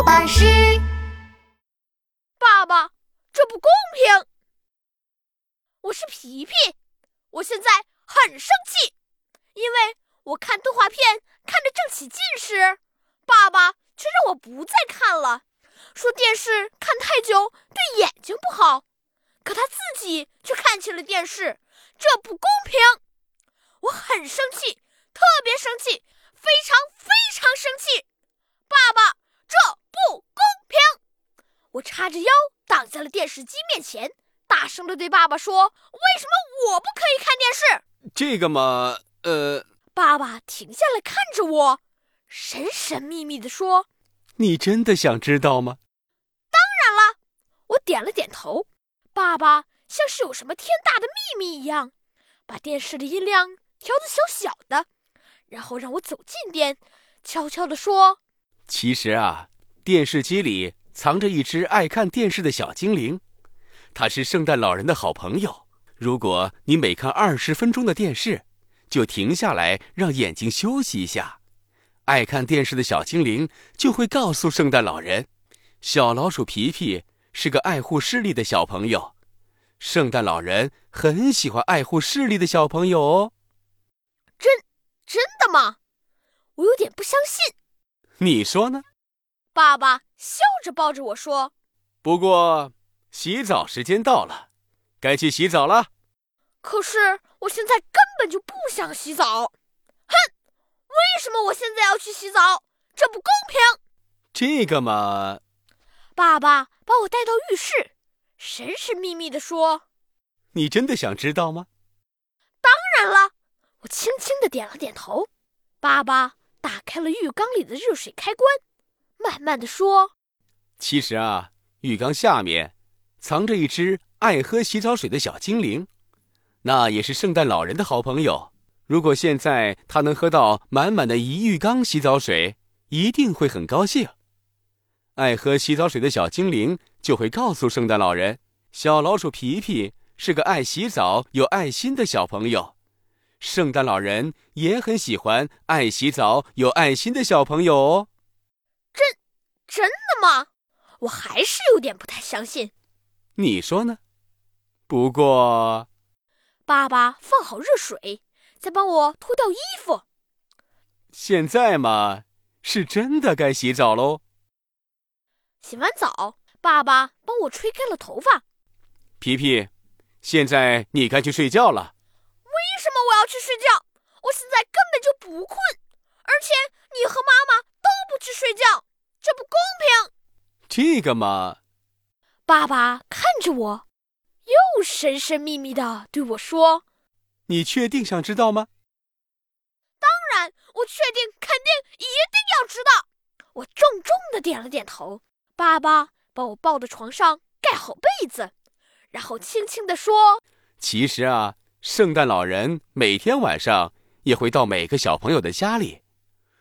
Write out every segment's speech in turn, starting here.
宝巴士。爸爸，这不公平！我是皮皮，我现在很生气，因为我看动画片看得正起劲时，爸爸却让我不再看了，说电视看太久对眼睛不好。可他自己却看起了电视，这不公平！我很生气，特别生气，非常非常生气！爸爸，我叉着腰挡在了电视机面前，大声地对爸爸说：“为什么我不可以看电视？”这个嘛，呃……爸爸停下来看着我，神神秘秘地说：“你真的想知道吗？”当然了，我点了点头。爸爸像是有什么天大的秘密一样，把电视的音量调得小小的，然后让我走近点，悄悄地说：“其实啊，电视机里藏着一只爱看电视的小精灵，它是圣诞老人的好朋友。如果你每看二十分钟的电视，就停下来让眼睛休息一下，爱看电视的小精灵就会告诉圣诞老人，小老鼠皮皮。”是个爱护视力的小朋友，圣诞老人很喜欢爱护视力的小朋友哦。真真的吗？我有点不相信。你说呢？爸爸笑着抱着我说：“不过洗澡时间到了，该去洗澡了。”可是我现在根本就不想洗澡。哼！为什么我现在要去洗澡？这不公平。这个嘛。爸爸把我带到浴室，神神秘秘地说：“你真的想知道吗？”“当然了。”我轻轻的点了点头。爸爸打开了浴缸里的热水开关，慢慢的说：“其实啊，浴缸下面藏着一只爱喝洗澡水的小精灵，那也是圣诞老人的好朋友。如果现在他能喝到满满的一浴缸洗澡水，一定会很高兴。”爱喝洗澡水的小精灵就会告诉圣诞老人：“小老鼠皮皮是个爱洗澡、有爱心的小朋友。”圣诞老人也很喜欢爱洗澡、有爱心的小朋友哦。真真的吗？我还是有点不太相信。你说呢？不过，爸爸放好热水，再帮我脱掉衣服。现在嘛，是真的该洗澡喽。洗完澡，爸爸帮我吹干了头发。皮皮，现在你该去睡觉了。为什么我要去睡觉？我现在根本就不困，而且你和妈妈都不去睡觉，这不公平。这个嘛，爸爸看着我，又神神秘秘的对我说：“你确定想知道吗？”当然，我确定，肯定，一定要知道。我重重的点了点头。爸爸把我抱到床上，盖好被子，然后轻轻的说：“其实啊，圣诞老人每天晚上也会到每个小朋友的家里。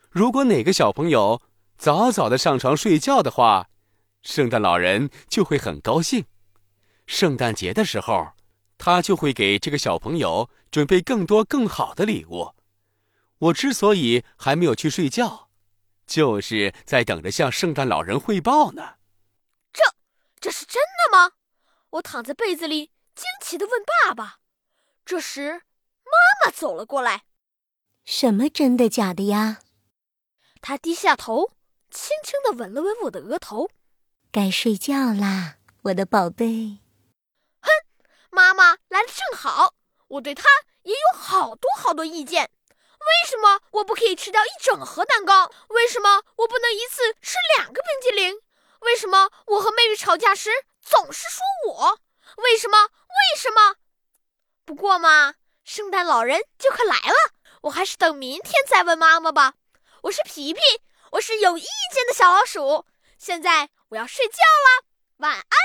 如果哪个小朋友早早的上床睡觉的话，圣诞老人就会很高兴。圣诞节的时候，他就会给这个小朋友准备更多更好的礼物。我之所以还没有去睡觉。”就是在等着向圣诞老人汇报呢。这这是真的吗？我躺在被子里，惊奇的问爸爸。这时，妈妈走了过来。什么真的假的呀？他低下头，轻轻的吻了吻我的额头。该睡觉啦，我的宝贝。哼，妈妈来的正好，我对她也有好多好多意见。为什么我不可以吃掉一整盒蛋糕？为什么我不能一次吃两个冰激凌？为什么我和妹妹吵架时总是说我？为什么？为什么？不过嘛，圣诞老人就快来了，我还是等明天再问妈妈吧。我是皮皮，我是有意见的小老鼠。现在我要睡觉了，晚安。